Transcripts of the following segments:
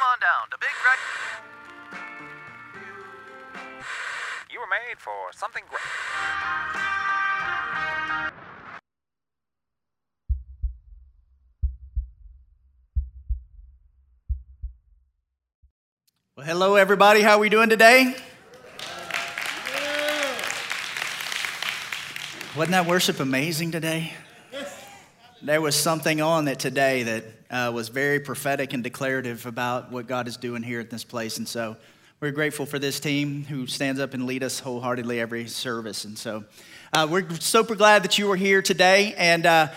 Come on down to Big Red. You were made for something great. Well, hello, everybody. How are we doing today? Wasn't that worship amazing today? There was something on it today that uh, was very prophetic and declarative about what God is doing here at this place. And so we're grateful for this team who stands up and lead us wholeheartedly every service. And so uh, we're super glad that you are here today. And uh,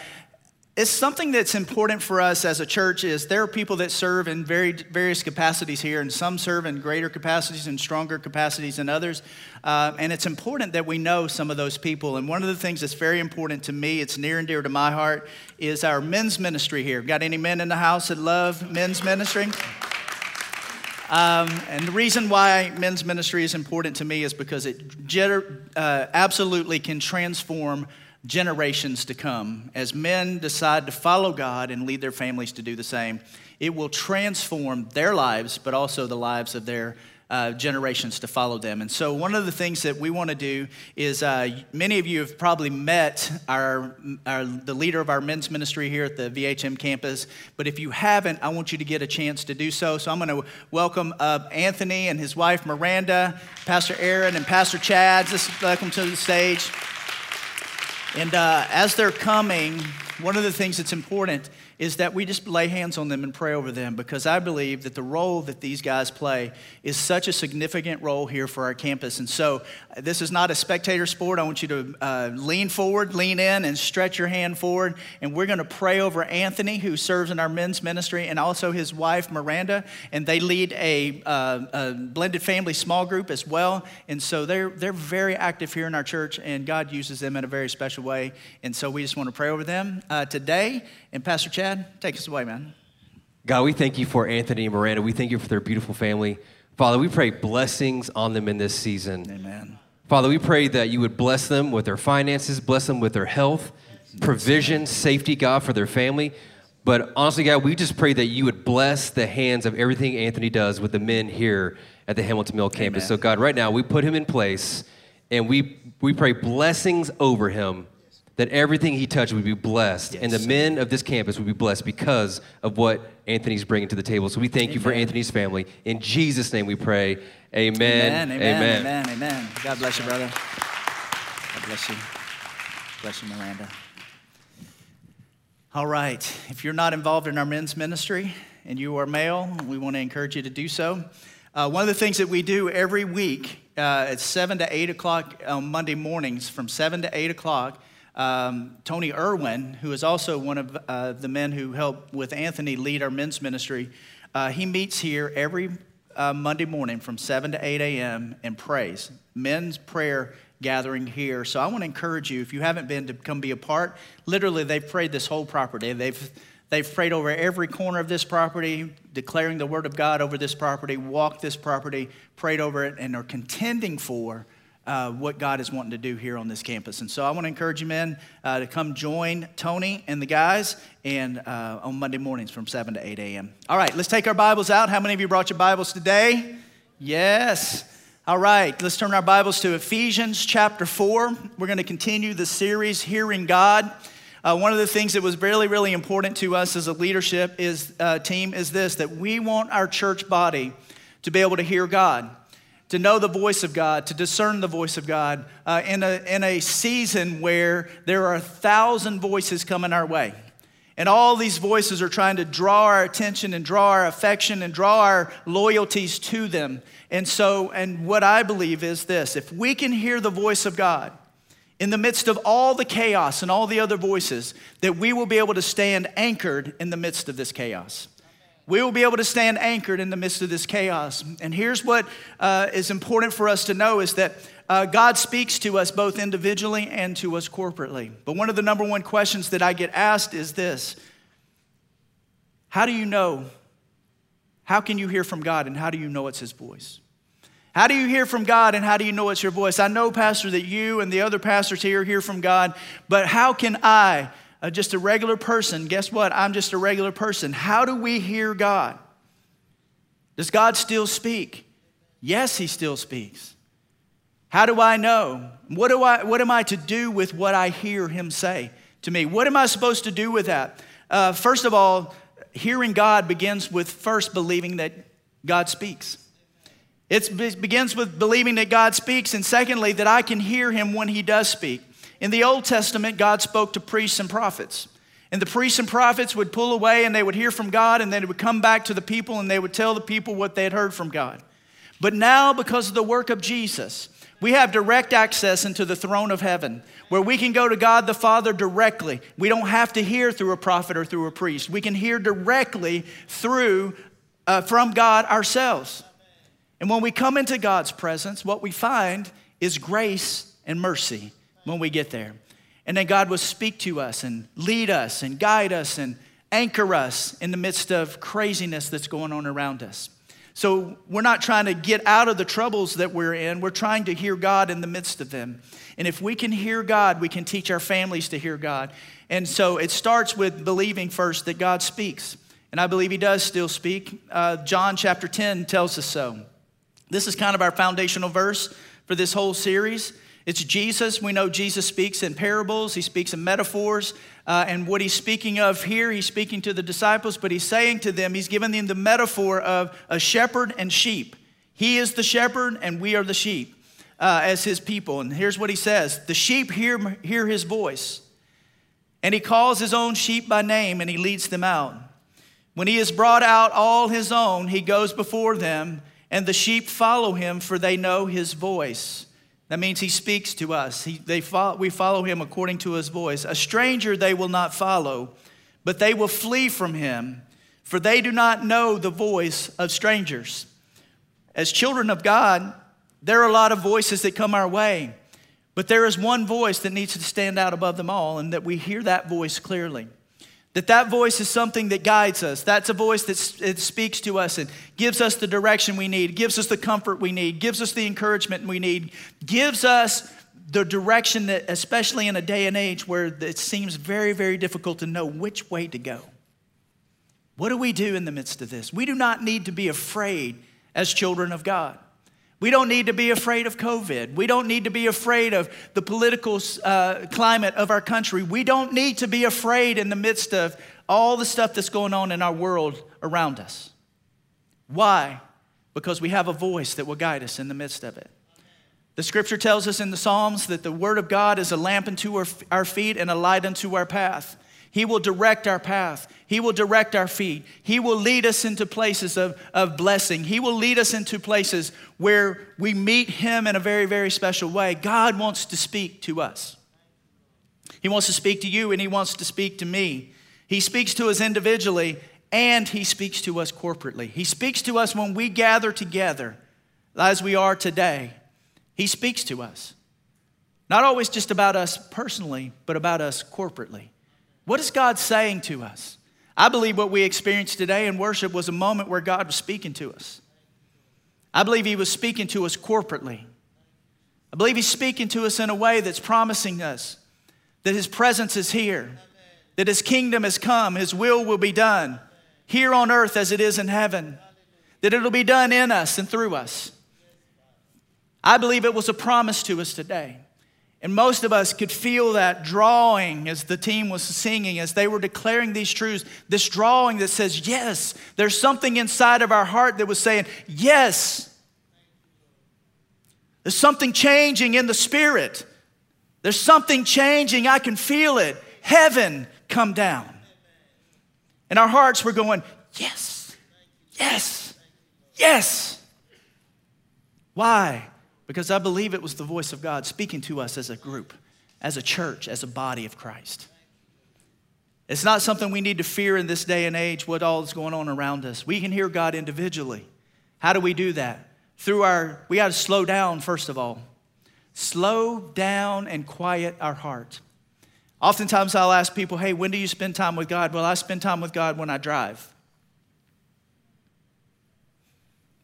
it's something that's important for us as a church is there are people that serve in very various capacities here and some serve in greater capacities and stronger capacities than others. Uh, and it's important that we know some of those people. And one of the things that's very important to me it's near and dear to my heart is our men's ministry here. Got any men in the house that love men's ministry? Um, and the reason why men's ministry is important to me is because it uh, absolutely can transform generations to come. As men decide to follow God and lead their families to do the same, it will transform their lives, but also the lives of their uh, generations to follow them. And so, one of the things that we want to do is uh, many of you have probably met our, our, the leader of our men's ministry here at the VHM campus. But if you haven't, I want you to get a chance to do so. So, I'm going to welcome uh, Anthony and his wife Miranda, Pastor Aaron, and Pastor Chad. Just welcome to the stage. And uh, as they're coming, one of the things that's important is that we just lay hands on them and pray over them because I believe that the role that these guys play is such a significant role here for our campus. And so, uh, this is not a spectator sport. I want you to uh, lean forward, lean in, and stretch your hand forward. And we're going to pray over Anthony, who serves in our men's ministry, and also his wife, Miranda. And they lead a, uh, a blended family small group as well. And so, they're, they're very active here in our church, and God uses them in a very special way. And so, we just want to pray over them uh, today. And Pastor Chad, take us away, man. God, we thank you for Anthony and Miranda. We thank you for their beautiful family. Father, we pray blessings on them in this season. Amen. Father, we pray that you would bless them with their finances, bless them with their health, provision, safety, God, for their family. But honestly, God, we just pray that you would bless the hands of everything Anthony does with the men here at the Hamilton Mill campus. Amen. So, God, right now, we put him in place and we, we pray blessings over him, that everything he touched would be blessed. And the men of this campus would be blessed because of what Anthony's bringing to the table. So we thank you for Anthony's family. In Jesus' name we pray. Amen. Amen, amen, amen, amen. God bless you, brother. God bless you. Bless you, Miranda. All right. If you're not involved in our men's ministry and you are male, we want to encourage you to do so. Uh, one of the things that we do every week uh, at 7 to 8 o'clock on Monday mornings, from 7 to 8 o'clock, um, Tony Irwin, who is also one of uh, the men who help with Anthony lead our men's ministry, uh, he meets here every uh, Monday morning from 7 to 8 a.m. and prays. Men's prayer gathering here. So I want to encourage you, if you haven't been, to come be a part. Literally, they've prayed this whole property. They've They've prayed over every corner of this property, declaring the word of God over this property, walked this property, prayed over it, and are contending for uh, what God is wanting to do here on this campus. And so I want to encourage you, men, uh, to come join Tony and the guys and uh, on Monday mornings from 7 to 8 a.m. All right, let's take our Bibles out. How many of you brought your Bibles today? Yes. All right, let's turn our Bibles to Ephesians chapter 4. We're going to continue the series, Hearing God. Uh, one of the things that was really, really important to us as a leadership is, uh, team is this that we want our church body to be able to hear God, to know the voice of God, to discern the voice of God uh, in, a, in a season where there are a thousand voices coming our way. And all these voices are trying to draw our attention and draw our affection and draw our loyalties to them. And so, and what I believe is this if we can hear the voice of God, in the midst of all the chaos and all the other voices, that we will be able to stand anchored in the midst of this chaos. We will be able to stand anchored in the midst of this chaos. And here's what uh, is important for us to know is that uh, God speaks to us both individually and to us corporately. But one of the number one questions that I get asked is this How do you know? How can you hear from God and how do you know it's His voice? How do you hear from God and how do you know it's your voice? I know, Pastor, that you and the other pastors here hear from God, but how can I, uh, just a regular person, guess what? I'm just a regular person. How do we hear God? Does God still speak? Yes, He still speaks. How do I know? What, do I, what am I to do with what I hear Him say to me? What am I supposed to do with that? Uh, first of all, hearing God begins with first believing that God speaks. It begins with believing that God speaks, and secondly, that I can hear Him when He does speak. In the Old Testament, God spoke to priests and prophets. And the priests and prophets would pull away and they would hear from God, and then they would come back to the people and they would tell the people what they had heard from God. But now, because of the work of Jesus, we have direct access into the throne of heaven where we can go to God the Father directly. We don't have to hear through a prophet or through a priest. We can hear directly through uh, from God ourselves. And when we come into God's presence, what we find is grace and mercy when we get there. And then God will speak to us and lead us and guide us and anchor us in the midst of craziness that's going on around us. So we're not trying to get out of the troubles that we're in, we're trying to hear God in the midst of them. And if we can hear God, we can teach our families to hear God. And so it starts with believing first that God speaks. And I believe He does still speak. Uh, John chapter 10 tells us so. This is kind of our foundational verse for this whole series. It's Jesus. We know Jesus speaks in parables, he speaks in metaphors. Uh, and what he's speaking of here, he's speaking to the disciples, but he's saying to them, he's giving them the metaphor of a shepherd and sheep. He is the shepherd, and we are the sheep uh, as his people. And here's what he says The sheep hear, hear his voice, and he calls his own sheep by name, and he leads them out. When he has brought out all his own, he goes before them, and the sheep follow him, for they know his voice. That means he speaks to us. He, they we follow him according to his voice. A stranger they will not follow, but they will flee from him, for they do not know the voice of strangers. As children of God, there are a lot of voices that come our way, but there is one voice that needs to stand out above them all, and that we hear that voice clearly. That that voice is something that guides us. That's a voice that it speaks to us and gives us the direction we need, gives us the comfort we need, gives us the encouragement we need, gives us the direction that, especially in a day and age where it seems very, very difficult to know which way to go. What do we do in the midst of this? We do not need to be afraid as children of God. We don't need to be afraid of COVID. We don't need to be afraid of the political uh, climate of our country. We don't need to be afraid in the midst of all the stuff that's going on in our world around us. Why? Because we have a voice that will guide us in the midst of it. The scripture tells us in the Psalms that the word of God is a lamp unto our, our feet and a light unto our path. He will direct our path. He will direct our feet. He will lead us into places of, of blessing. He will lead us into places where we meet Him in a very, very special way. God wants to speak to us. He wants to speak to you and He wants to speak to me. He speaks to us individually and He speaks to us corporately. He speaks to us when we gather together as we are today. He speaks to us. Not always just about us personally, but about us corporately. What is God saying to us? I believe what we experienced today in worship was a moment where God was speaking to us. I believe He was speaking to us corporately. I believe He's speaking to us in a way that's promising us that His presence is here, that His kingdom has come, His will will be done here on earth as it is in heaven, that it'll be done in us and through us. I believe it was a promise to us today. And most of us could feel that drawing as the team was singing, as they were declaring these truths, this drawing that says, Yes, there's something inside of our heart that was saying, Yes. There's something changing in the spirit. There's something changing. I can feel it. Heaven come down. And our hearts were going, Yes, yes, yes. Why? Because I believe it was the voice of God speaking to us as a group, as a church, as a body of Christ. It's not something we need to fear in this day and age, what all is going on around us. We can hear God individually. How do we do that? Through our, we got to slow down, first of all. Slow down and quiet our heart. Oftentimes I'll ask people, hey, when do you spend time with God? Well, I spend time with God when I drive.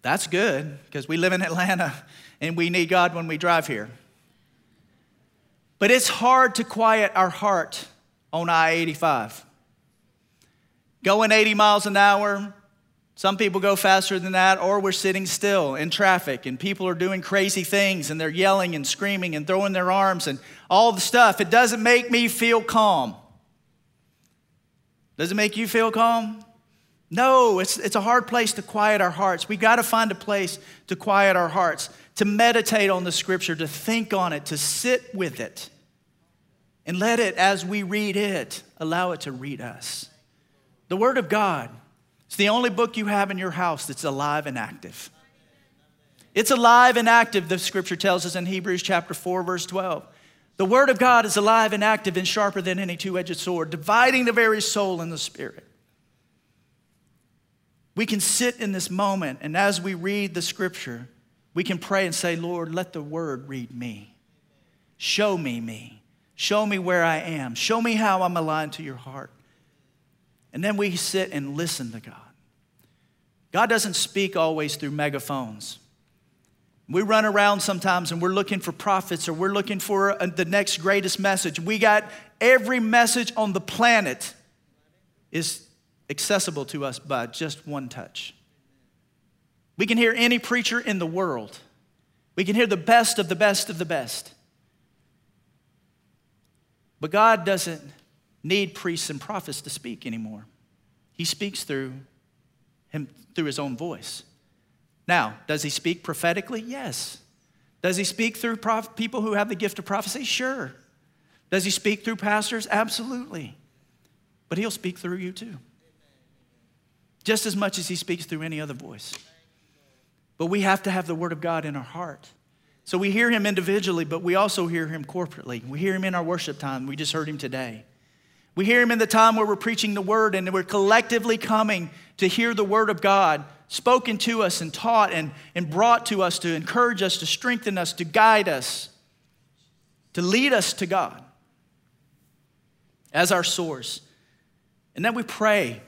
That's good because we live in Atlanta and we need God when we drive here. But it's hard to quiet our heart on I 85. Going 80 miles an hour, Some people go faster than that, or we're sitting still in traffic and people are doing crazy things and they're yelling and screaming and throwing their arms and all the stuff. It doesn't make me feel calm. Does it make you feel calm? No, it's, it's a hard place to quiet our hearts. We got to find a place to quiet our hearts, to meditate on the scripture, to think on it, to sit with it, and let it, as we read it, allow it to read us. The Word of God it's the only book you have in your house that's alive and active. It's alive and active, the scripture tells us in Hebrews chapter 4, verse 12. The word of God is alive and active and sharper than any two edged sword, dividing the very soul and the spirit. We can sit in this moment, and as we read the scripture, we can pray and say, Lord, let the word read me. Show me me. Show me where I am. Show me how I'm aligned to your heart. And then we sit and listen to God. God doesn't speak always through megaphones. We run around sometimes and we're looking for prophets or we're looking for uh, the next greatest message. We got every message on the planet is accessible to us by just one touch. We can hear any preacher in the world. We can hear the best of the best of the best. But God doesn't need priests and prophets to speak anymore. He speaks through him through his own voice. Now, does he speak prophetically? Yes. Does he speak through prof- people who have the gift of prophecy? Sure. Does he speak through pastors? Absolutely. But he'll speak through you too. Just as much as he speaks through any other voice. But we have to have the word of God in our heart. So we hear him individually, but we also hear him corporately. We hear him in our worship time. We just heard him today. We hear him in the time where we're preaching the word and we're collectively coming to hear the word of God spoken to us and taught and, and brought to us to encourage us, to strengthen us, to guide us, to lead us to God as our source. And then we pray.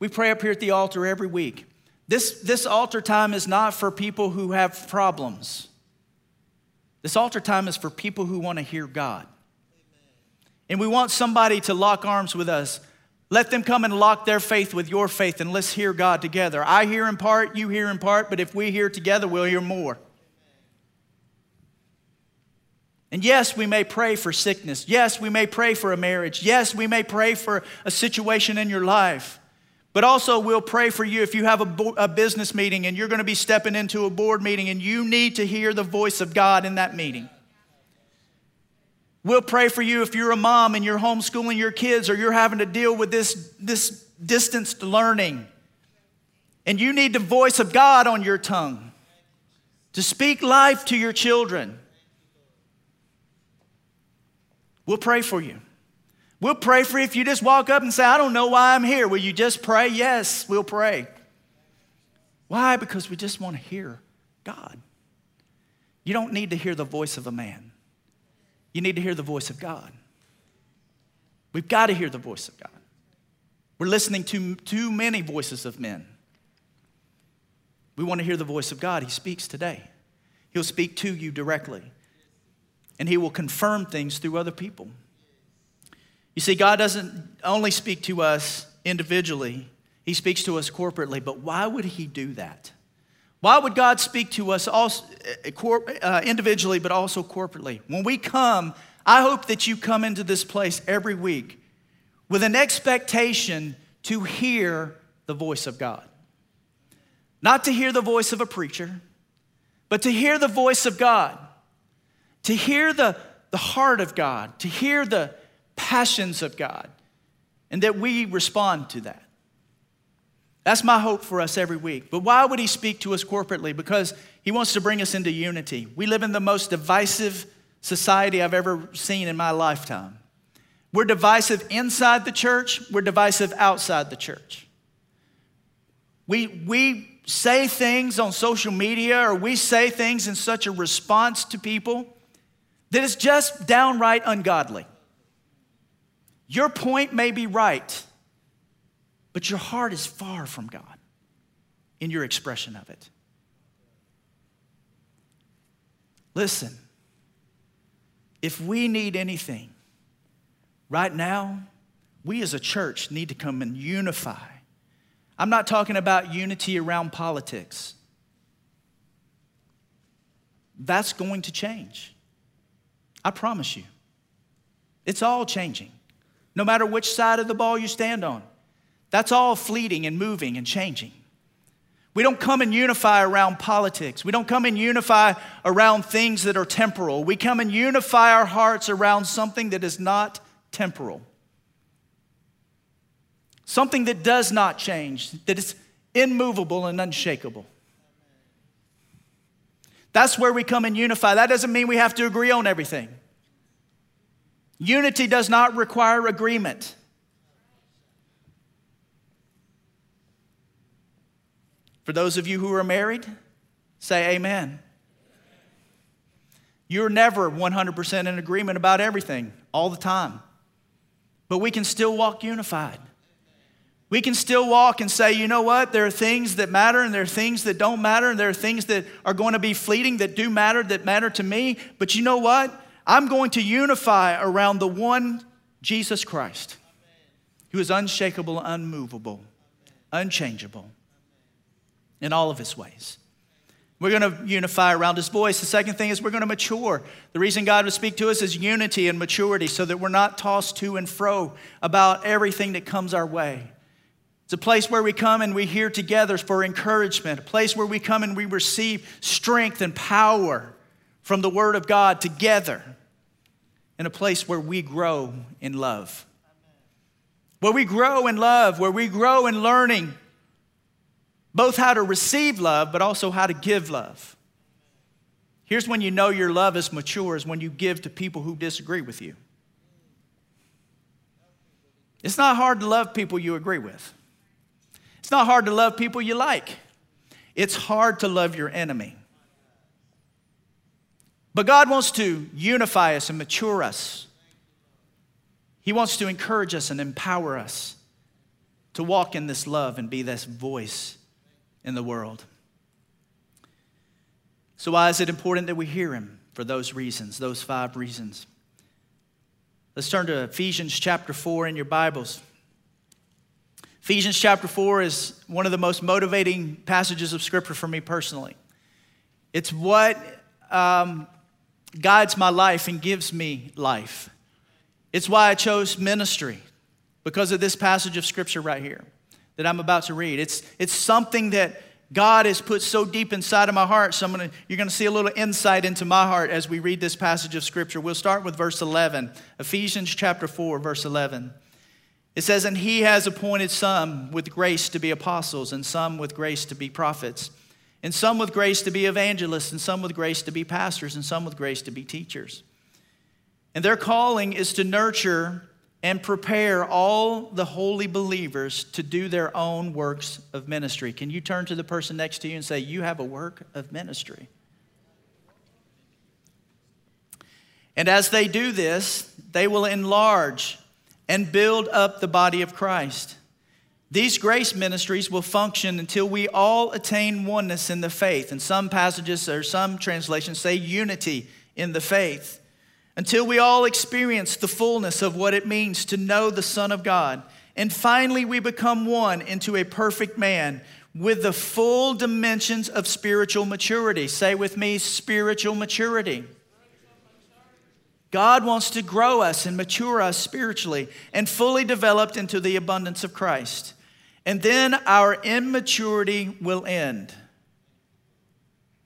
We pray up here at the altar every week. This, this altar time is not for people who have problems. This altar time is for people who want to hear God and we want somebody to lock arms with us. Let them come and lock their faith with your faith and let's hear God together. I hear in part, you hear in part, but if we hear together, we'll hear more. And yes, we may pray for sickness. Yes, we may pray for a marriage. Yes, we may pray for a situation in your life. But also, we'll pray for you if you have a, bo- a business meeting and you're going to be stepping into a board meeting and you need to hear the voice of God in that meeting. We'll pray for you if you're a mom and you're homeschooling your kids or you're having to deal with this, this distanced learning. And you need the voice of God on your tongue to speak life to your children. We'll pray for you. We'll pray for you if you just walk up and say, I don't know why I'm here. Will you just pray? Yes, we'll pray. Why? Because we just want to hear God. You don't need to hear the voice of a man. You need to hear the voice of God. We've got to hear the voice of God. We're listening to too many voices of men. We want to hear the voice of God. He speaks today. He'll speak to you directly, and He will confirm things through other people. You see, God doesn't only speak to us individually, He speaks to us corporately, but why would He do that? Why would God speak to us also, uh, uh, individually, but also corporately? When we come, I hope that you come into this place every week with an expectation to hear the voice of God. Not to hear the voice of a preacher, but to hear the voice of God, to hear the, the heart of God, to hear the passions of God, and that we respond to that. That's my hope for us every week. But why would he speak to us corporately? Because he wants to bring us into unity. We live in the most divisive society I've ever seen in my lifetime. We're divisive inside the church, we're divisive outside the church. We, we say things on social media or we say things in such a response to people that is just downright ungodly. Your point may be right but your heart is far from God in your expression of it. Listen, if we need anything right now, we as a church need to come and unify. I'm not talking about unity around politics. That's going to change. I promise you. It's all changing, no matter which side of the ball you stand on. That's all fleeting and moving and changing. We don't come and unify around politics. We don't come and unify around things that are temporal. We come and unify our hearts around something that is not temporal. Something that does not change, that is immovable and unshakable. That's where we come and unify. That doesn't mean we have to agree on everything. Unity does not require agreement. For those of you who are married, say amen. You're never 100% in agreement about everything all the time, but we can still walk unified. We can still walk and say, you know what? There are things that matter and there are things that don't matter, and there are things that are going to be fleeting that do matter, that matter to me. But you know what? I'm going to unify around the one Jesus Christ, who is unshakable, unmovable, unchangeable in all of his ways. We're going to unify around his voice. The second thing is we're going to mature. The reason God would speak to us is unity and maturity so that we're not tossed to and fro about everything that comes our way. It's a place where we come and we hear together for encouragement, a place where we come and we receive strength and power from the Word of God together, in a place where we grow in love. Where we grow in love, where we grow in learning both how to receive love, but also how to give love. Here's when you know your love is mature is when you give to people who disagree with you. It's not hard to love people you agree with. It's not hard to love people you like. It's hard to love your enemy. But God wants to unify us and mature us. He wants to encourage us and empower us to walk in this love and be this voice in the world. So, why is it important that we hear him? For those reasons, those five reasons. Let's turn to Ephesians chapter 4 in your Bibles. Ephesians chapter 4 is one of the most motivating passages of Scripture for me personally. It's what um, guides my life and gives me life. It's why I chose ministry, because of this passage of Scripture right here that I'm about to read. It's, it's something that God has put so deep inside of my heart. So I'm gonna, you're going to see a little insight into my heart as we read this passage of Scripture. We'll start with verse 11, Ephesians chapter 4, verse 11. It says, And he has appointed some with grace to be apostles, and some with grace to be prophets, and some with grace to be evangelists, and some with grace to be pastors, and some with grace to be teachers. And their calling is to nurture and prepare all the holy believers to do their own works of ministry. Can you turn to the person next to you and say, You have a work of ministry? And as they do this, they will enlarge and build up the body of Christ. These grace ministries will function until we all attain oneness in the faith. And some passages or some translations say unity in the faith until we all experience the fullness of what it means to know the Son of God. And finally, we become one into a perfect man with the full dimensions of spiritual maturity. Say with me, spiritual maturity. God wants to grow us and mature us spiritually and fully developed into the abundance of Christ. And then our immaturity will end.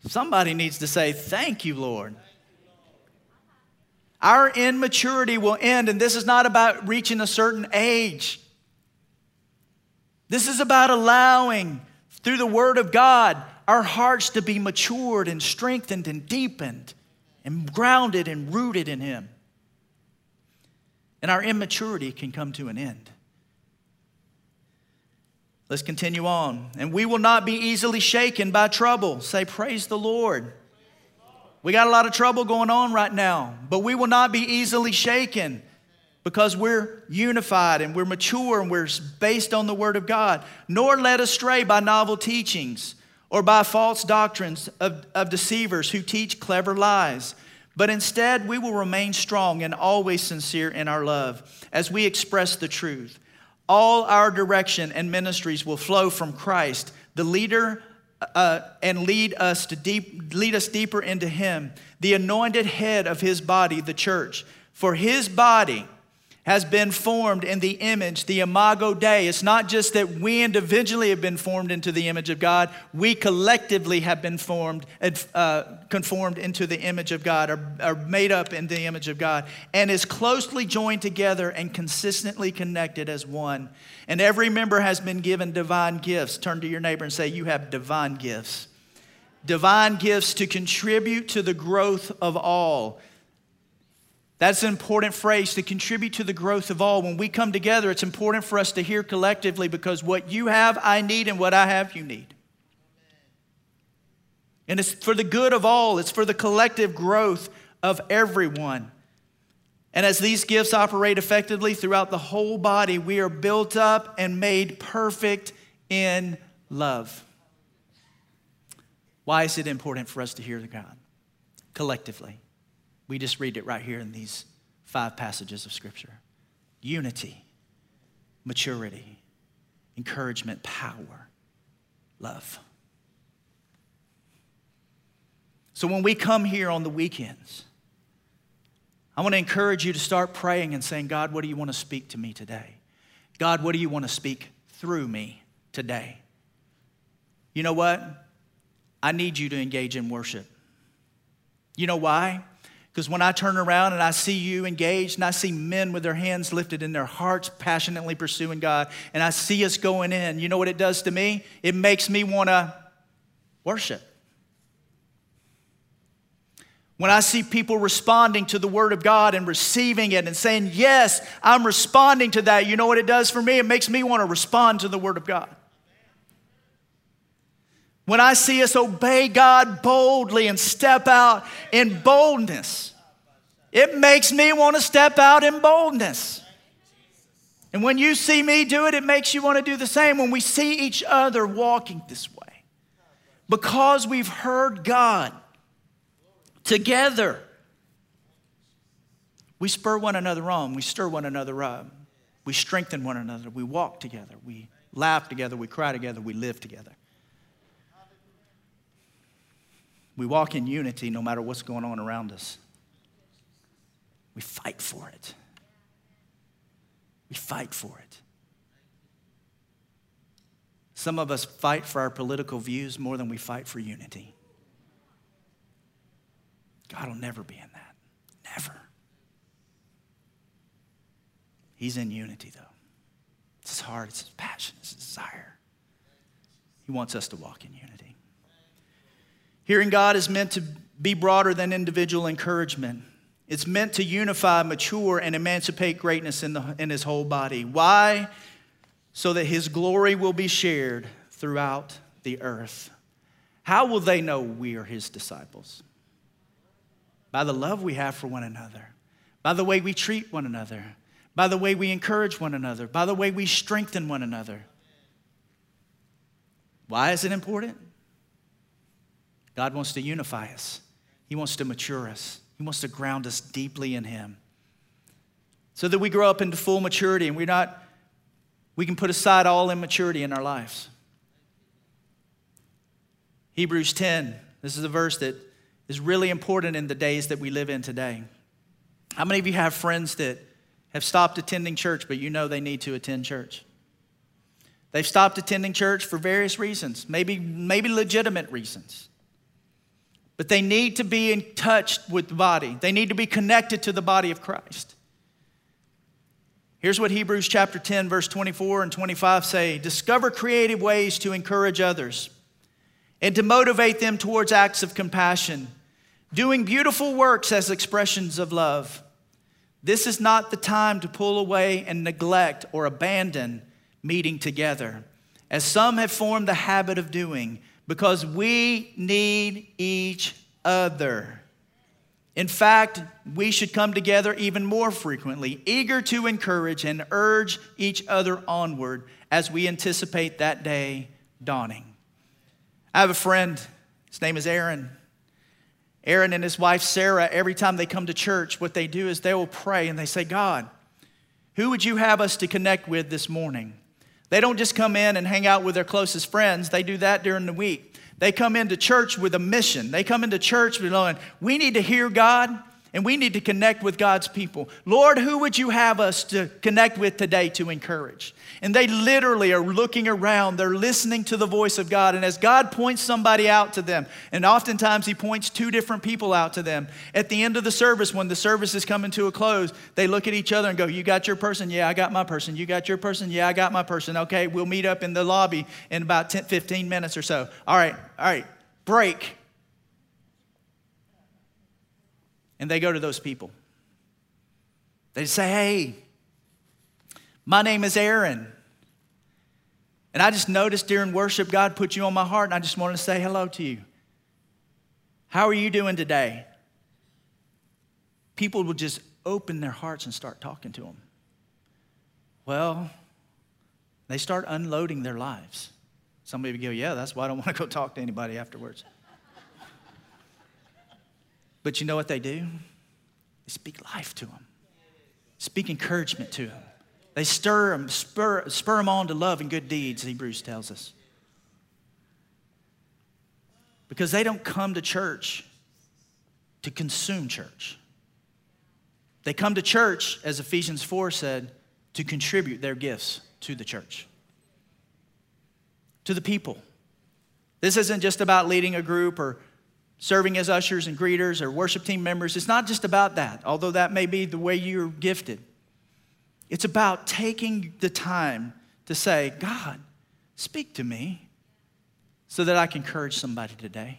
Somebody needs to say, Thank you, Lord. Our immaturity will end, and this is not about reaching a certain age. This is about allowing, through the Word of God, our hearts to be matured and strengthened and deepened and grounded and rooted in Him. And our immaturity can come to an end. Let's continue on. And we will not be easily shaken by trouble. Say, Praise the Lord. We got a lot of trouble going on right now, but we will not be easily shaken because we're unified and we're mature and we're based on the Word of God, nor led astray by novel teachings or by false doctrines of, of deceivers who teach clever lies. But instead, we will remain strong and always sincere in our love as we express the truth. All our direction and ministries will flow from Christ, the leader, uh, and lead us to deep, lead us deeper into Him, the anointed head of His body, the church. For His body has been formed in the image, the imago Dei. It's not just that we individually have been formed into the image of God, we collectively have been formed, uh, conformed into the image of God, or, are made up in the image of God, and is closely joined together and consistently connected as one. And every member has been given divine gifts. Turn to your neighbor and say, You have divine gifts. Divine gifts to contribute to the growth of all. That's an important phrase to contribute to the growth of all. When we come together, it's important for us to hear collectively because what you have, I need, and what I have, you need. And it's for the good of all, it's for the collective growth of everyone. And as these gifts operate effectively throughout the whole body, we are built up and made perfect in love. Why is it important for us to hear the God collectively? We just read it right here in these five passages of Scripture unity, maturity, encouragement, power, love. So when we come here on the weekends, I want to encourage you to start praying and saying, God, what do you want to speak to me today? God, what do you want to speak through me today? You know what? I need you to engage in worship. You know why? Because when I turn around and I see you engaged and I see men with their hands lifted in their hearts passionately pursuing God and I see us going in, you know what it does to me? It makes me want to worship. When I see people responding to the Word of God and receiving it and saying, Yes, I'm responding to that, you know what it does for me? It makes me want to respond to the Word of God. When I see us obey God boldly and step out in boldness, it makes me want to step out in boldness. And when you see me do it, it makes you want to do the same. When we see each other walking this way, because we've heard God together, we spur one another on, we stir one another up, we strengthen one another, we walk together, we laugh together, we cry together, we live together. We walk in unity no matter what's going on around us. We fight for it. We fight for it. Some of us fight for our political views more than we fight for unity. God will never be in that. Never. He's in unity, though. It's his heart, it's his passion, it's his desire. He wants us to walk in unity. Hearing God is meant to be broader than individual encouragement. It's meant to unify, mature, and emancipate greatness in, the, in his whole body. Why? So that his glory will be shared throughout the earth. How will they know we are his disciples? By the love we have for one another, by the way we treat one another, by the way we encourage one another, by the way we strengthen one another. Why is it important? God wants to unify us, He wants to mature us, He wants to ground us deeply in Him so that we grow up into full maturity and we're not, we can put aside all immaturity in our lives. Hebrews 10, this is a verse that is really important in the days that we live in today. How many of you have friends that have stopped attending church, but you know they need to attend church? They've stopped attending church for various reasons, maybe, maybe legitimate reasons. But they need to be in touch with the body. They need to be connected to the body of Christ. Here's what Hebrews chapter 10, verse 24 and 25 say Discover creative ways to encourage others and to motivate them towards acts of compassion, doing beautiful works as expressions of love. This is not the time to pull away and neglect or abandon meeting together, as some have formed the habit of doing because we need each other. In fact, we should come together even more frequently, eager to encourage and urge each other onward as we anticipate that day dawning. I have a friend, his name is Aaron. Aaron and his wife Sarah, every time they come to church, what they do is they will pray and they say, God, Who would you have us to connect with this morning? They don't just come in and hang out with their closest friends, they do that during the week. They come into church with a mission. They come into church with knowing we need to hear God and we need to connect with God's people. Lord, who would you have us to connect with today to encourage? And they literally are looking around, they're listening to the voice of God. And as God points somebody out to them, and oftentimes He points two different people out to them, at the end of the service, when the service is coming to a close, they look at each other and go, You got your person? Yeah, I got my person. You got your person? Yeah, I got my person. Okay, we'll meet up in the lobby in about 10, 15 minutes or so. All right, all right, break. And they go to those people. They say, Hey, my name is Aaron. And I just noticed during worship, God put you on my heart, and I just wanted to say hello to you. How are you doing today? People will just open their hearts and start talking to them. Well, they start unloading their lives. Somebody would go, Yeah, that's why I don't want to go talk to anybody afterwards. But you know what they do? They speak life to them, speak encouragement to them. They stir them, spur, spur them on to love and good deeds, Hebrews tells us. Because they don't come to church to consume church. They come to church, as Ephesians 4 said, to contribute their gifts to the church, to the people. This isn't just about leading a group or serving as ushers and greeters or worship team members. It's not just about that, although that may be the way you're gifted. It's about taking the time to say, God, speak to me so that I can encourage somebody today.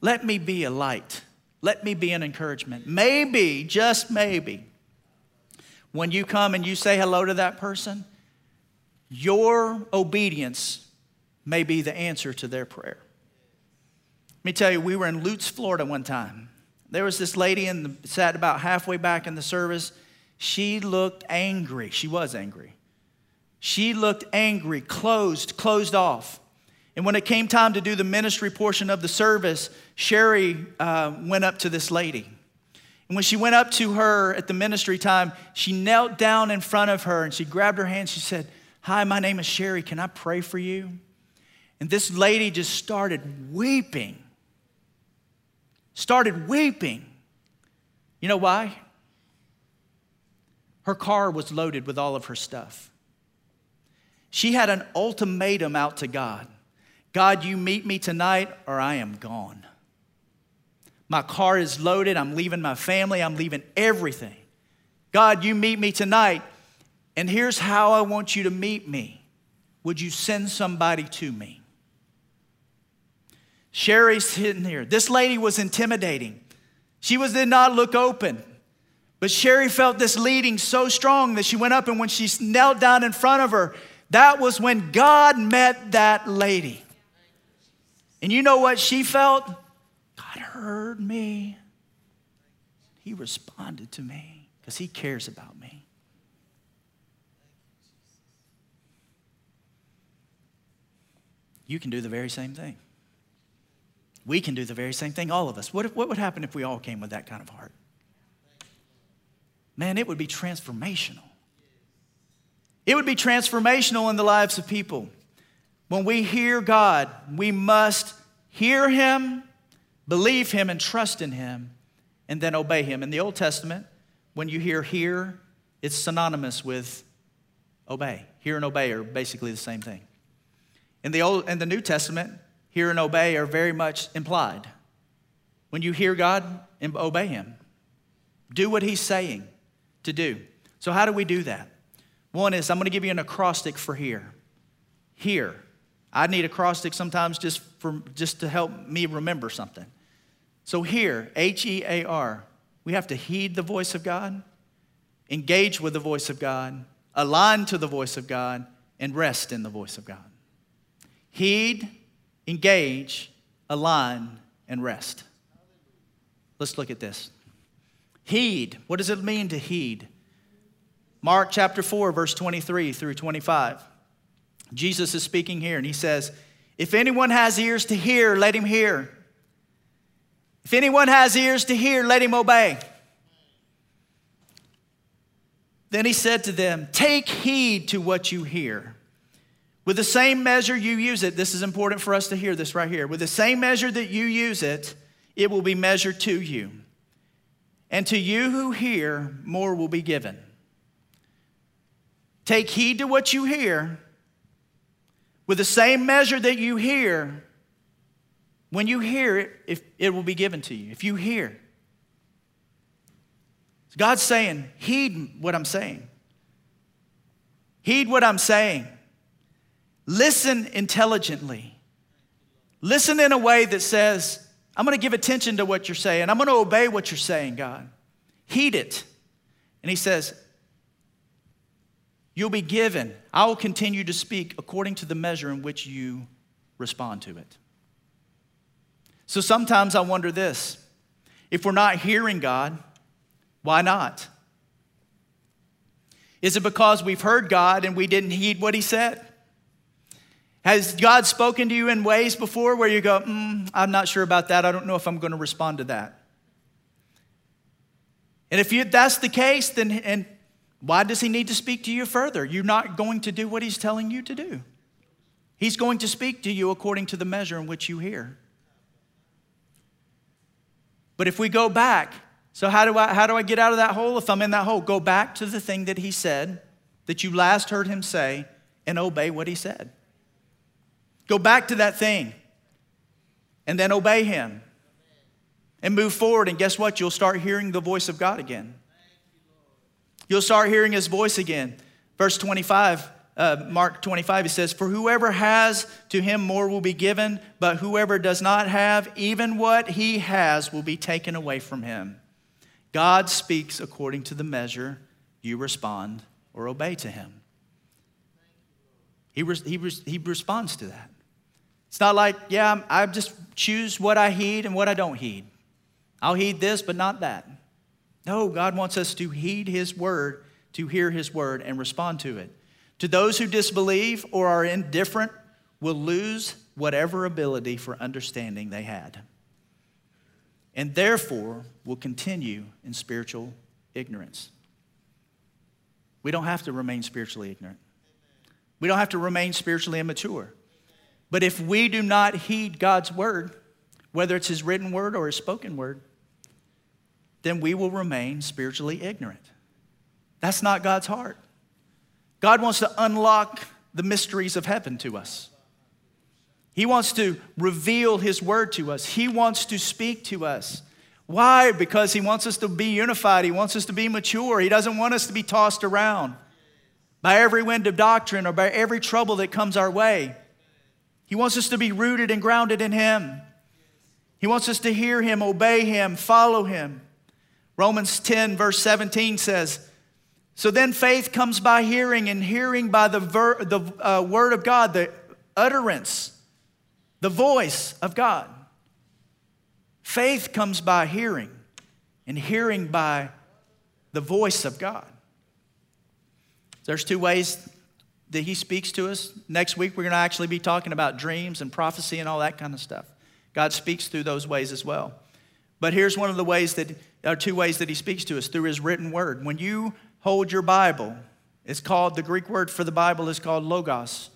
Let me be a light. Let me be an encouragement. Maybe, just maybe, when you come and you say hello to that person, your obedience may be the answer to their prayer. Let me tell you, we were in Lutz, Florida one time. There was this lady and sat about halfway back in the service. She looked angry. She was angry. She looked angry, closed, closed off. And when it came time to do the ministry portion of the service, Sherry uh, went up to this lady. And when she went up to her at the ministry time, she knelt down in front of her and she grabbed her hand. She said, Hi, my name is Sherry. Can I pray for you? And this lady just started weeping started weeping. You know why? Her car was loaded with all of her stuff. She had an ultimatum out to God God, you meet me tonight or I am gone. My car is loaded. I'm leaving my family. I'm leaving everything. God, you meet me tonight, and here's how I want you to meet me. Would you send somebody to me? Sherry's sitting here. This lady was intimidating. She was did not look open. But Sherry felt this leading so strong that she went up and when she knelt down in front of her, that was when God met that lady. And you know what she felt? God heard me. He responded to me because he cares about me. You can do the very same thing. We can do the very same thing, all of us. What, if, what would happen if we all came with that kind of heart? Man, it would be transformational. It would be transformational in the lives of people. When we hear God, we must hear Him, believe Him, and trust in Him, and then obey Him. In the Old Testament, when you hear hear, it's synonymous with obey. Hear and obey are basically the same thing. In the Old in the New Testament, hear and obey are very much implied. When you hear God, obey Him. Do what He's saying to do. So, how do we do that? One is I'm going to give you an acrostic for here. Here. I need acrostic sometimes just, for, just to help me remember something. So, here, H E A R, we have to heed the voice of God, engage with the voice of God, align to the voice of God, and rest in the voice of God. Heed, engage, align, and rest. Let's look at this. Heed. What does it mean to heed? Mark chapter 4, verse 23 through 25. Jesus is speaking here, and he says, If anyone has ears to hear, let him hear. If anyone has ears to hear, let him obey. Then he said to them, Take heed to what you hear. With the same measure you use it, this is important for us to hear this right here. With the same measure that you use it, it will be measured to you. And to you who hear, more will be given. Take heed to what you hear. With the same measure that you hear, when you hear it, if it will be given to you. If you hear. God's saying, heed what I'm saying. Heed what I'm saying. Listen intelligently. Listen in a way that says, I'm going to give attention to what you're saying. I'm going to obey what you're saying, God. Heed it. And he says, You'll be given. I will continue to speak according to the measure in which you respond to it. So sometimes I wonder this if we're not hearing God, why not? Is it because we've heard God and we didn't heed what He said? Has God spoken to you in ways before where you go, mm, I'm not sure about that. I don't know if I'm going to respond to that. And if you, that's the case, then and why does he need to speak to you further? You're not going to do what he's telling you to do. He's going to speak to you according to the measure in which you hear. But if we go back, so how do I how do I get out of that hole if I'm in that hole? Go back to the thing that he said that you last heard him say and obey what he said. Go back to that thing and then obey him and move forward. And guess what? You'll start hearing the voice of God again. You'll start hearing his voice again. Verse 25, uh, Mark 25, he says, For whoever has, to him more will be given, but whoever does not have, even what he has will be taken away from him. God speaks according to the measure you respond or obey to him. He, he, he responds to that. It's not like, yeah, I just choose what I heed and what I don't heed. I'll heed this, but not that. No, God wants us to heed His word, to hear His word, and respond to it. To those who disbelieve or are indifferent, will lose whatever ability for understanding they had, and therefore will continue in spiritual ignorance. We don't have to remain spiritually ignorant. We don't have to remain spiritually immature. But if we do not heed God's word, whether it's his written word or his spoken word, then we will remain spiritually ignorant. That's not God's heart. God wants to unlock the mysteries of heaven to us. He wants to reveal His word to us. He wants to speak to us. Why? Because He wants us to be unified. He wants us to be mature. He doesn't want us to be tossed around by every wind of doctrine or by every trouble that comes our way. He wants us to be rooted and grounded in Him. He wants us to hear Him, obey Him, follow Him. Romans 10, verse 17 says, So then faith comes by hearing, and hearing by the, ver- the uh, Word of God, the utterance, the voice of God. Faith comes by hearing, and hearing by the voice of God. There's two ways that He speaks to us. Next week, we're going to actually be talking about dreams and prophecy and all that kind of stuff. God speaks through those ways as well. But here's one of the ways that, or two ways that He speaks to us through His written word. When you hold your Bible, it's called, the Greek word for the Bible is called logos.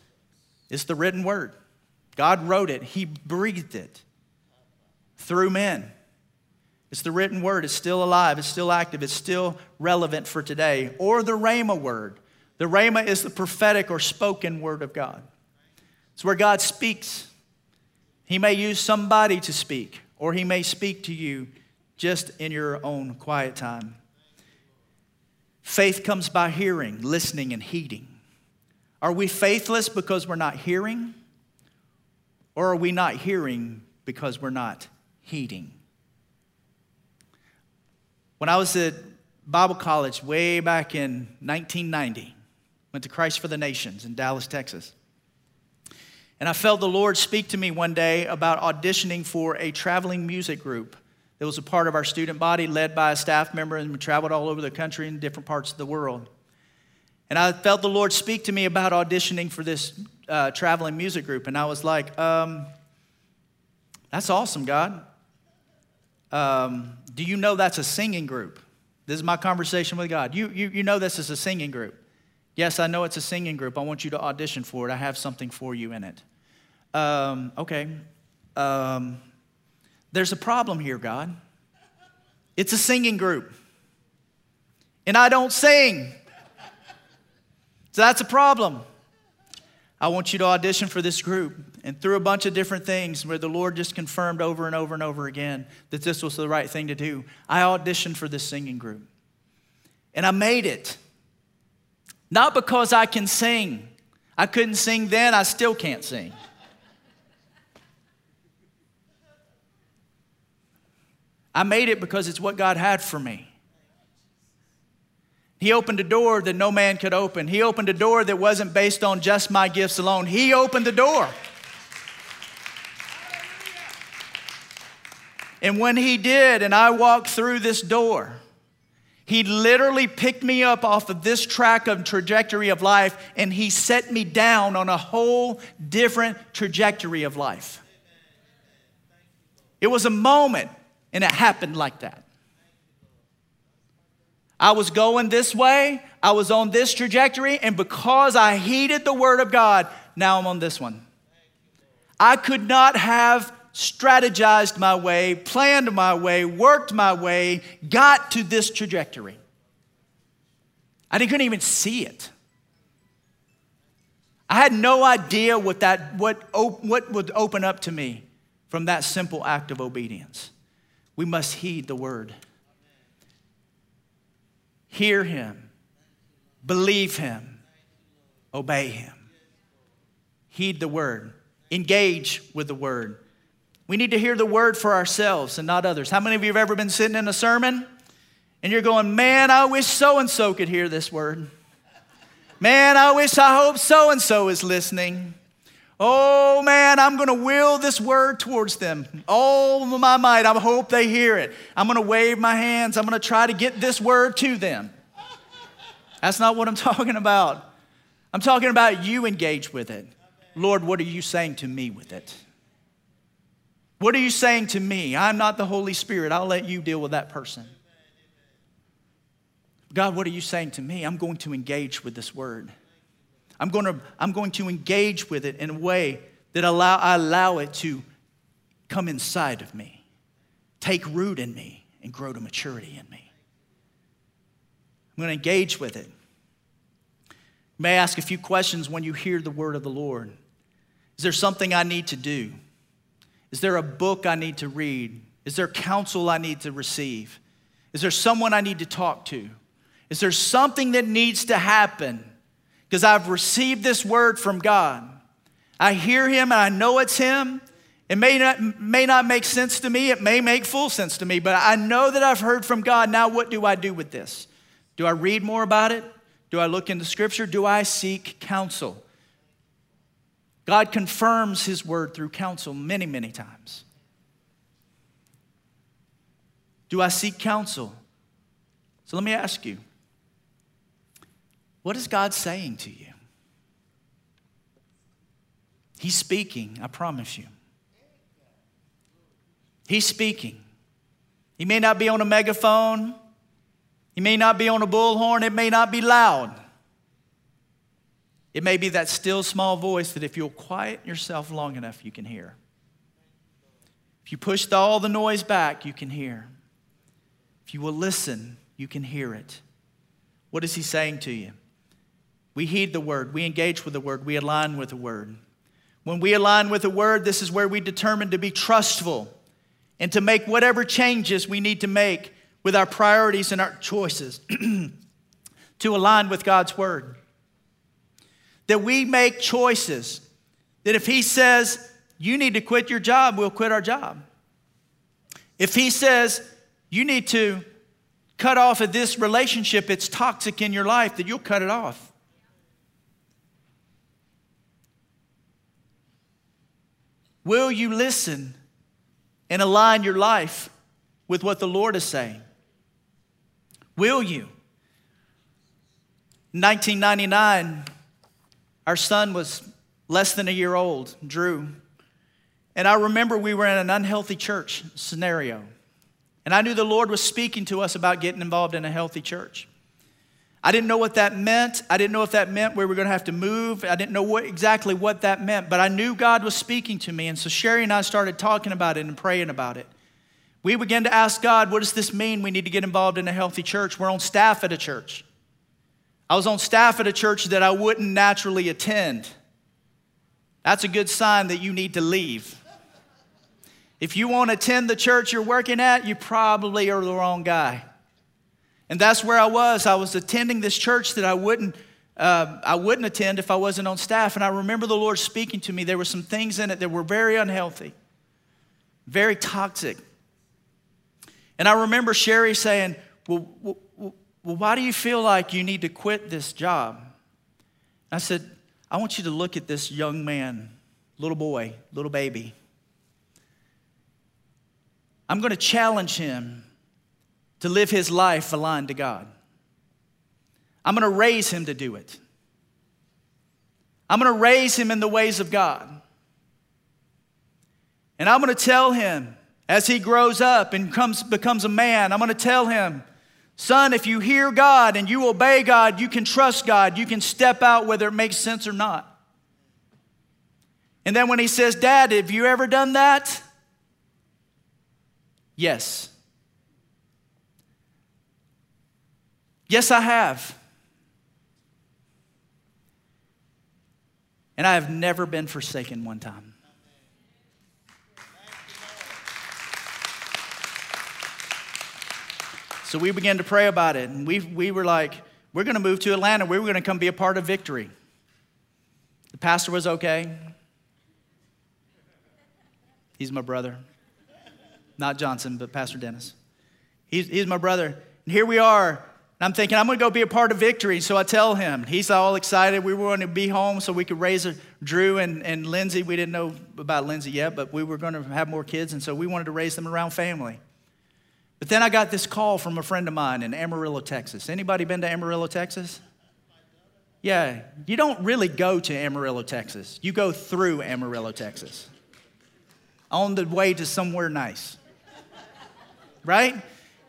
It's the written word. God wrote it, He breathed it through men. It's the written word. It's still alive. It's still active. It's still relevant for today. Or the Rhema word. The Rhema is the prophetic or spoken word of God. It's where God speaks. He may use somebody to speak, or He may speak to you just in your own quiet time. Faith comes by hearing, listening, and heeding. Are we faithless because we're not hearing? Or are we not hearing because we're not heeding? When I was at Bible college way back in 1990, went to Christ for the Nations in Dallas, Texas. And I felt the Lord speak to me one day about auditioning for a traveling music group that was a part of our student body led by a staff member and we traveled all over the country in different parts of the world. And I felt the Lord speak to me about auditioning for this uh, traveling music group. And I was like, um, that's awesome, God. Um, do you know that's a singing group? This is my conversation with God. You, you, you know this is a singing group. Yes, I know it's a singing group. I want you to audition for it. I have something for you in it. Um, okay. Um, there's a problem here, God. It's a singing group. And I don't sing. So that's a problem. I want you to audition for this group. And through a bunch of different things where the Lord just confirmed over and over and over again that this was the right thing to do, I auditioned for this singing group. And I made it. Not because I can sing. I couldn't sing then, I still can't sing. I made it because it's what God had for me. He opened a door that no man could open. He opened a door that wasn't based on just my gifts alone. He opened the door. And when he did, and I walked through this door, he literally picked me up off of this track of trajectory of life and he set me down on a whole different trajectory of life. It was a moment and it happened like that. I was going this way, I was on this trajectory, and because I heeded the word of God, now I'm on this one. I could not have strategized my way, planned my way, worked my way, got to this trajectory. I couldn't even see it. I had no idea what, that, what, what would open up to me from that simple act of obedience. We must heed the word hear him, believe him, obey him. Heed the word, engage with the word. We need to hear the word for ourselves and not others. How many of you have ever been sitting in a sermon and you're going, Man, I wish so and so could hear this word? Man, I wish, I hope so and so is listening. Oh man, I'm going to will this word towards them. All my might, I hope they hear it. I'm going to wave my hands. I'm going to try to get this word to them. That's not what I'm talking about. I'm talking about you engage with it. Lord, what are you saying to me with it? What are you saying to me? I'm not the Holy Spirit. I'll let you deal with that person. God, what are you saying to me? I'm going to engage with this word. I'm going to, I'm going to engage with it in a way that allow, I allow it to come inside of me, take root in me, and grow to maturity in me. I'm going to engage with it. You may ask a few questions when you hear the word of the Lord. Is there something I need to do? Is there a book I need to read? Is there counsel I need to receive? Is there someone I need to talk to? Is there something that needs to happen? because I've received this word from God. I hear him and I know it's him. It may not, may not make sense to me, it may make full sense to me, but I know that I've heard from God. Now, what do I do with this? Do I read more about it? Do I look into scripture? Do I seek counsel? God confirms his word through counsel many, many times. Do I seek counsel? So let me ask you what is God saying to you? He's speaking, I promise you. He's speaking. He may not be on a megaphone, he may not be on a bullhorn, it may not be loud. It may be that still small voice that if you'll quiet yourself long enough, you can hear. If you push all the noise back, you can hear. If you will listen, you can hear it. What is he saying to you? We heed the word, we engage with the word, we align with the word. When we align with the word, this is where we determine to be trustful and to make whatever changes we need to make with our priorities and our choices to align with God's word. That we make choices. That if He says, you need to quit your job, we'll quit our job. If He says, you need to cut off of this relationship, it's toxic in your life, that you'll cut it off. Will you listen and align your life with what the Lord is saying? Will you? 1999, our son was less than a year old, Drew. And I remember we were in an unhealthy church scenario. And I knew the Lord was speaking to us about getting involved in a healthy church. I didn't know what that meant. I didn't know if that meant we were going to have to move. I didn't know what, exactly what that meant, but I knew God was speaking to me. And so Sherry and I started talking about it and praying about it. We began to ask God, what does this mean? We need to get involved in a healthy church. We're on staff at a church. I was on staff at a church that I wouldn't naturally attend. That's a good sign that you need to leave. If you won't attend the church you're working at, you probably are the wrong guy. And that's where I was. I was attending this church that I wouldn't, uh, I wouldn't attend if I wasn't on staff. And I remember the Lord speaking to me. There were some things in it that were very unhealthy, very toxic. And I remember Sherry saying, well, well, why do you feel like you need to quit this job? I said, I want you to look at this young man, little boy, little baby. I'm going to challenge him to live his life aligned to God. I'm going to raise him to do it. I'm going to raise him in the ways of God. And I'm going to tell him as he grows up and comes, becomes a man, I'm going to tell him, son, if you hear God and you obey God, you can trust God. You can step out whether it makes sense or not. And then when he says, Dad, have you ever done that? Yes. Yes, I have. And I have never been forsaken one time. So we began to pray about it, and we, we were like, we're going to move to Atlanta. We were going to come be a part of victory. The pastor was okay. He's my brother. Not Johnson, but Pastor Dennis. He's, he's my brother. And here we are and I'm thinking, I'm going to go be a part of victory. So I tell him. He's all excited. We were going to be home so we could raise a, Drew and, and Lindsay. We didn't know about Lindsay yet, but we were going to have more kids. And so we wanted to raise them around family. But then I got this call from a friend of mine in Amarillo, Texas. Anybody been to Amarillo, Texas? Yeah, you don't really go to Amarillo, Texas. You go through Amarillo, Texas on the way to somewhere nice. Right?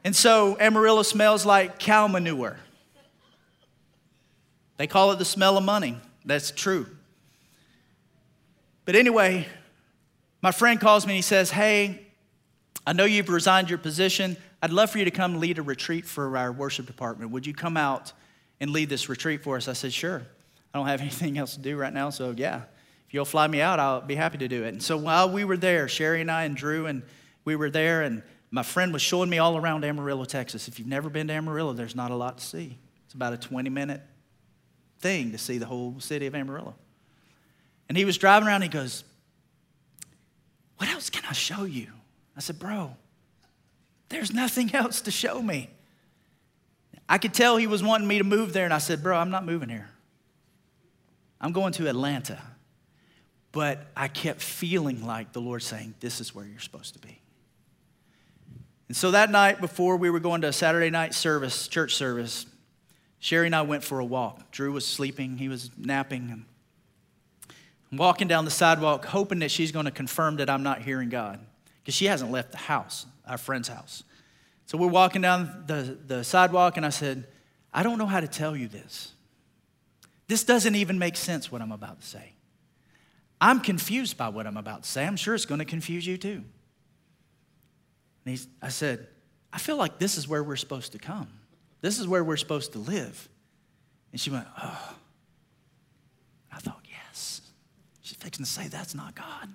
And so Amarillo smells like cow manure. They call it the smell of money. That's true. But anyway, my friend calls me and he says, Hey, I know you've resigned your position. I'd love for you to come lead a retreat for our worship department. Would you come out and lead this retreat for us? I said, Sure. I don't have anything else to do right now, so yeah. If you'll fly me out, I'll be happy to do it. And so while we were there, Sherry and I and Drew and we were there, and my friend was showing me all around Amarillo, Texas. If you've never been to Amarillo, there's not a lot to see. It's about a 20 minute thing to see the whole city of Amarillo. And he was driving around, he goes, What else can I show you? I said, Bro, there's nothing else to show me. I could tell he was wanting me to move there, and I said, Bro, I'm not moving here. I'm going to Atlanta. But I kept feeling like the Lord saying, This is where you're supposed to be. And so that night, before we were going to a Saturday night service, church service, Sherry and I went for a walk. Drew was sleeping, he was napping. I'm walking down the sidewalk, hoping that she's going to confirm that I'm not hearing God, because she hasn't left the house, our friend's house. So we're walking down the, the sidewalk, and I said, I don't know how to tell you this. This doesn't even make sense, what I'm about to say. I'm confused by what I'm about to say. I'm sure it's going to confuse you too. And I said, I feel like this is where we're supposed to come. This is where we're supposed to live. And she went, Oh. I thought, Yes. She's fixing to say, That's not God.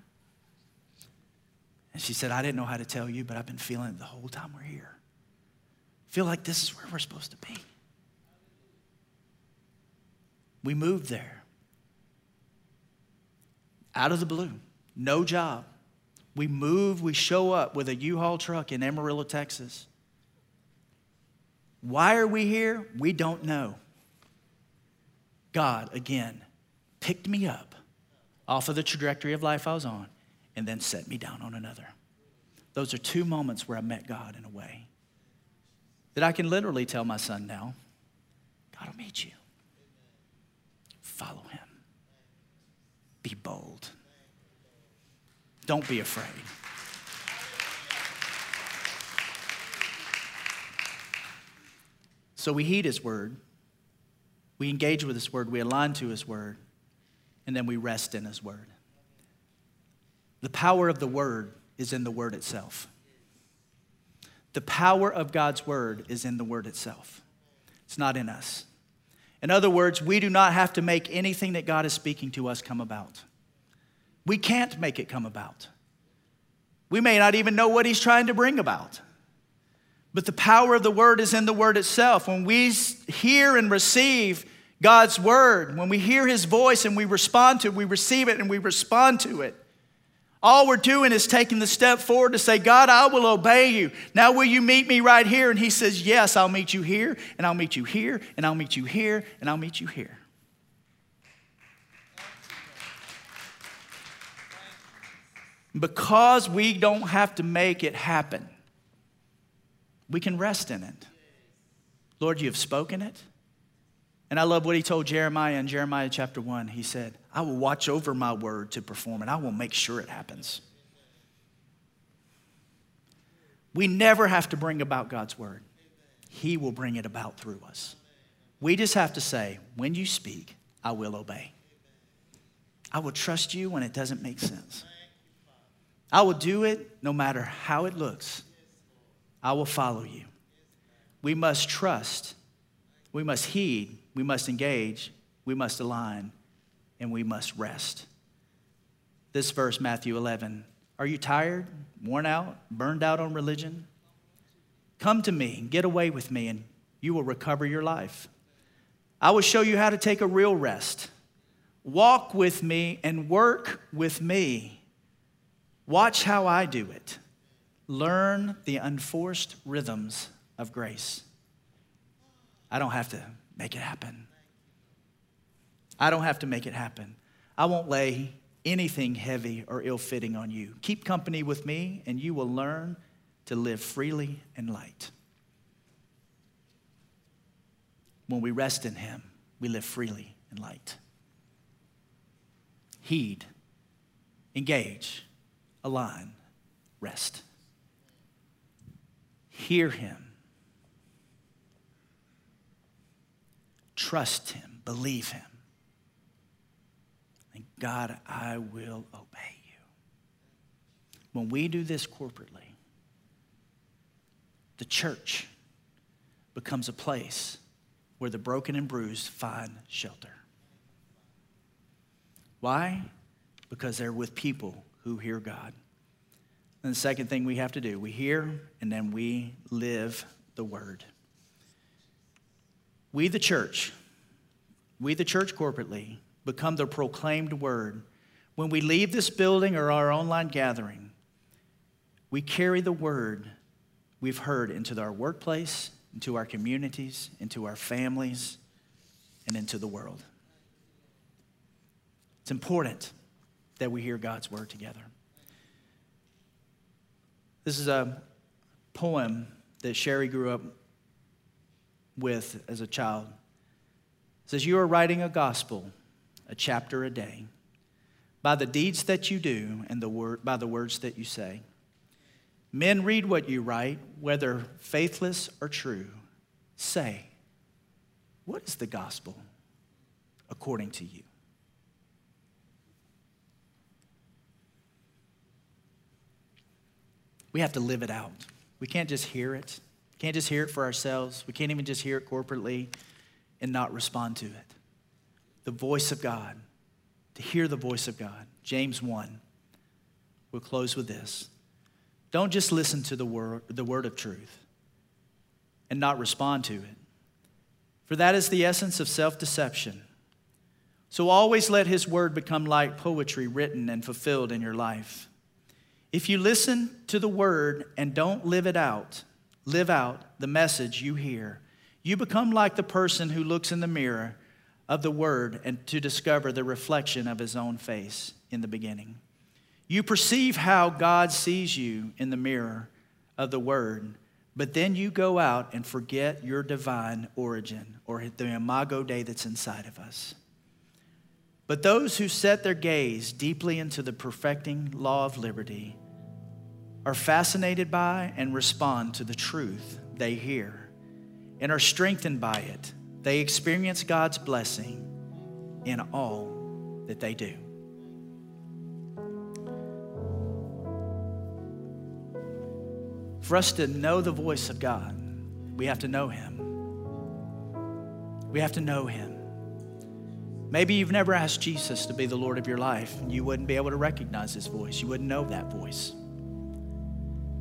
And she said, I didn't know how to tell you, but I've been feeling it the whole time we're here. Feel like this is where we're supposed to be. We moved there. Out of the blue, no job, we move, we show up with a U Haul truck in Amarillo, Texas. Why are we here? We don't know. God, again, picked me up off of the trajectory of life I was on and then set me down on another. Those are two moments where I met God in a way that I can literally tell my son now God will meet you. Follow him. Be bold. Don't be afraid. So we heed his word, we engage with his word, we align to his word, and then we rest in his word. The power of the word is in the word itself. The power of God's word is in the word itself. It's not in us. In other words, we do not have to make anything that God is speaking to us come about. We can't make it come about. We may not even know what He's trying to bring about. But the power of the Word is in the Word itself. When we hear and receive God's Word, when we hear His voice and we respond to it, we receive it and we respond to it. All we're doing is taking the step forward to say, God, I will obey you. Now, will you meet me right here? And he says, Yes, I'll meet you here, and I'll meet you here, and I'll meet you here, and I'll meet you here. Because we don't have to make it happen, we can rest in it. Lord, you have spoken it. And I love what he told Jeremiah in Jeremiah chapter 1. He said, I will watch over my word to perform it, I will make sure it happens. We never have to bring about God's word, He will bring it about through us. We just have to say, When you speak, I will obey. I will trust you when it doesn't make sense. I will do it no matter how it looks. I will follow you. We must trust, we must heed we must engage, we must align, and we must rest. This verse, Matthew 11. Are you tired, worn out, burned out on religion? Come to me, get away with me, and you will recover your life. I will show you how to take a real rest. Walk with me and work with me. Watch how I do it. Learn the unforced rhythms of grace. I don't have to make it happen. I don't have to make it happen. I won't lay anything heavy or ill fitting on you. Keep company with me, and you will learn to live freely and light. When we rest in Him, we live freely and light. Heed, engage, align, rest. Hear Him Trust Him, believe Him. God, I will obey you. When we do this corporately, the church becomes a place where the broken and bruised find shelter. Why? Because they're with people who hear God. And the second thing we have to do, we hear and then we live the word. We, the church, we, the church corporately, become the proclaimed word. When we leave this building or our online gathering, we carry the word we've heard into our workplace, into our communities, into our families, and into the world. It's important that we hear God's word together. This is a poem that Sherry grew up with as a child. It says, You are writing a gospel, a chapter a day, by the deeds that you do and the word, by the words that you say. Men read what you write, whether faithless or true. Say, What is the gospel according to you? We have to live it out. We can't just hear it. Can't just hear it for ourselves. We can't even just hear it corporately and not respond to it. The voice of God, to hear the voice of God. James 1. We'll close with this. Don't just listen to the word, the word of truth and not respond to it, for that is the essence of self deception. So always let his word become like poetry written and fulfilled in your life. If you listen to the word and don't live it out, live out the message you hear, you become like the person who looks in the mirror of the Word and to discover the reflection of his own face in the beginning. You perceive how God sees you in the mirror of the Word, but then you go out and forget your divine origin or the imago Dei that's inside of us. But those who set their gaze deeply into the perfecting law of liberty are fascinated by and respond to the truth they hear. and are strengthened by it. They experience God's blessing in all that they do. For us to know the voice of God, we have to know Him. We have to know Him. Maybe you've never asked Jesus to be the Lord of your life, and you wouldn't be able to recognize His voice. You wouldn't know that voice.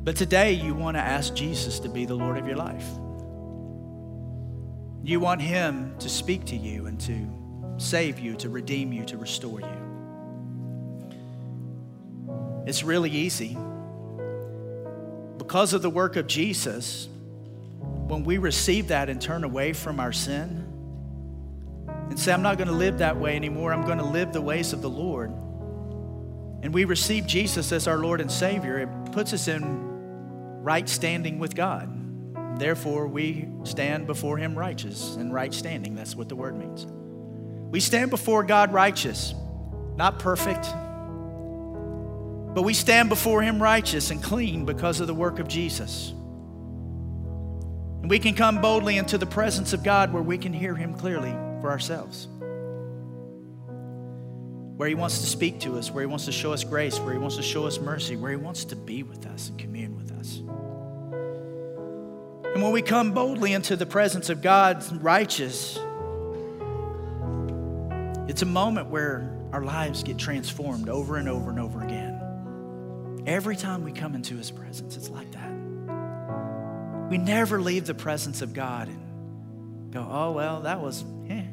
But today, you want to ask Jesus to be the Lord of your life. You want Him to speak to you and to save you, to redeem you, to restore you. It's really easy. Because of the work of Jesus, when we receive that and turn away from our sin and say, I'm not going to live that way anymore, I'm going to live the ways of the Lord, and we receive Jesus as our Lord and Savior, it puts us in right standing with God. Therefore, we stand before Him righteous and right standing. That's what the word means. We stand before God righteous, not perfect, but we stand before Him righteous and clean because of the work of Jesus. And we can come boldly into the presence of God where we can hear Him clearly for ourselves. Where He wants to speak to us, where He wants to show us grace, where He wants to show us mercy, where He wants to be with us and commune with us. And when we come boldly into the presence of God, righteous, it's a moment where our lives get transformed over and over and over again. Every time we come into His presence, it's like that. We never leave the presence of God and go, oh, well, that was, eh.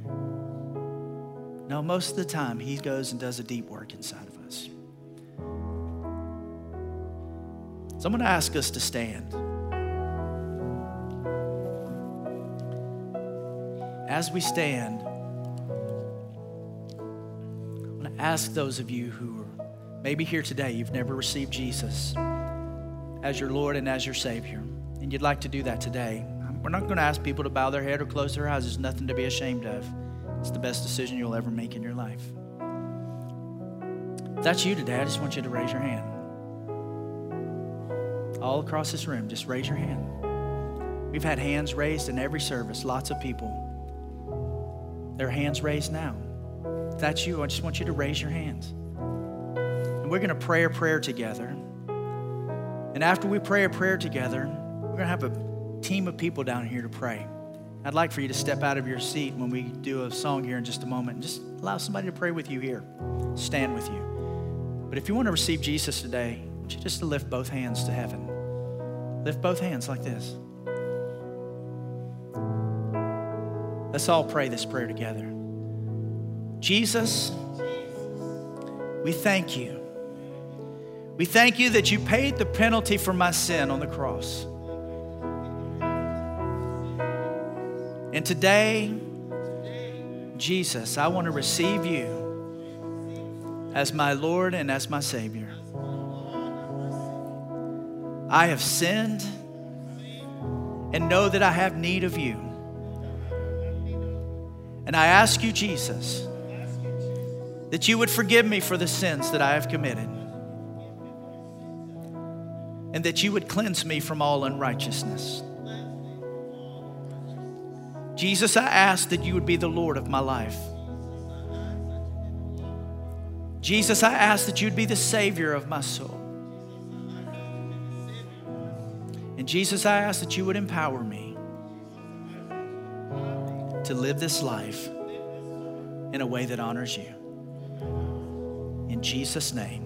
No, most of the time, He goes and does a deep work inside of us. So I'm going to ask us to stand. As we stand, I want to ask those of you who are maybe here today, you've never received Jesus as your Lord and as your Savior, and you'd like to do that today. We're not going to ask people to bow their head or close their eyes. There's nothing to be ashamed of. It's the best decision you'll ever make in your life. If that's you today, I just want you to raise your hand. All across this room, just raise your hand. We've had hands raised in every service, lots of people. Their hands raised now. If that's you, I just want you to raise your hands. And we're going to pray a prayer together. And after we pray a prayer together, we're going to have a team of people down here to pray. I'd like for you to step out of your seat when we do a song here in just a moment and just allow somebody to pray with you here, stand with you. But if you want to receive Jesus today, I want you just to lift both hands to heaven. Lift both hands like this. Let's all pray this prayer together. Jesus, we thank you. We thank you that you paid the penalty for my sin on the cross. And today, Jesus, I want to receive you as my Lord and as my Savior. I have sinned and know that I have need of you. And I ask you, Jesus, that you would forgive me for the sins that I have committed and that you would cleanse me from all unrighteousness. Jesus, I ask that you would be the Lord of my life. Jesus, I ask that you'd be the Savior of my soul. And Jesus, I ask that you would empower me to live this life in a way that honors you. In Jesus' name,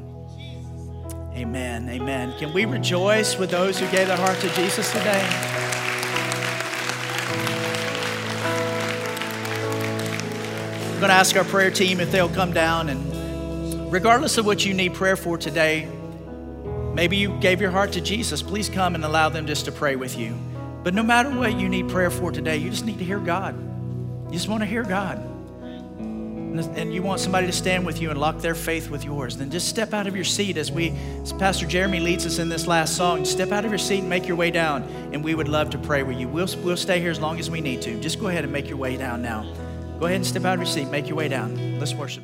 amen. Amen. Can we rejoice with those who gave their heart to Jesus today? I'm going to ask our prayer team if they'll come down and regardless of what you need prayer for today, maybe you gave your heart to Jesus, please come and allow them just to pray with you. But no matter what you need prayer for today, you just need to hear God. You just want to hear God. And you want somebody to stand with you and lock their faith with yours, then just step out of your seat as we, as Pastor Jeremy leads us in this last song. Step out of your seat and make your way down, and we would love to pray with you. We'll, we'll stay here as long as we need to. Just go ahead and make your way down now. Go ahead and step out of your seat, make your way down. Let's worship.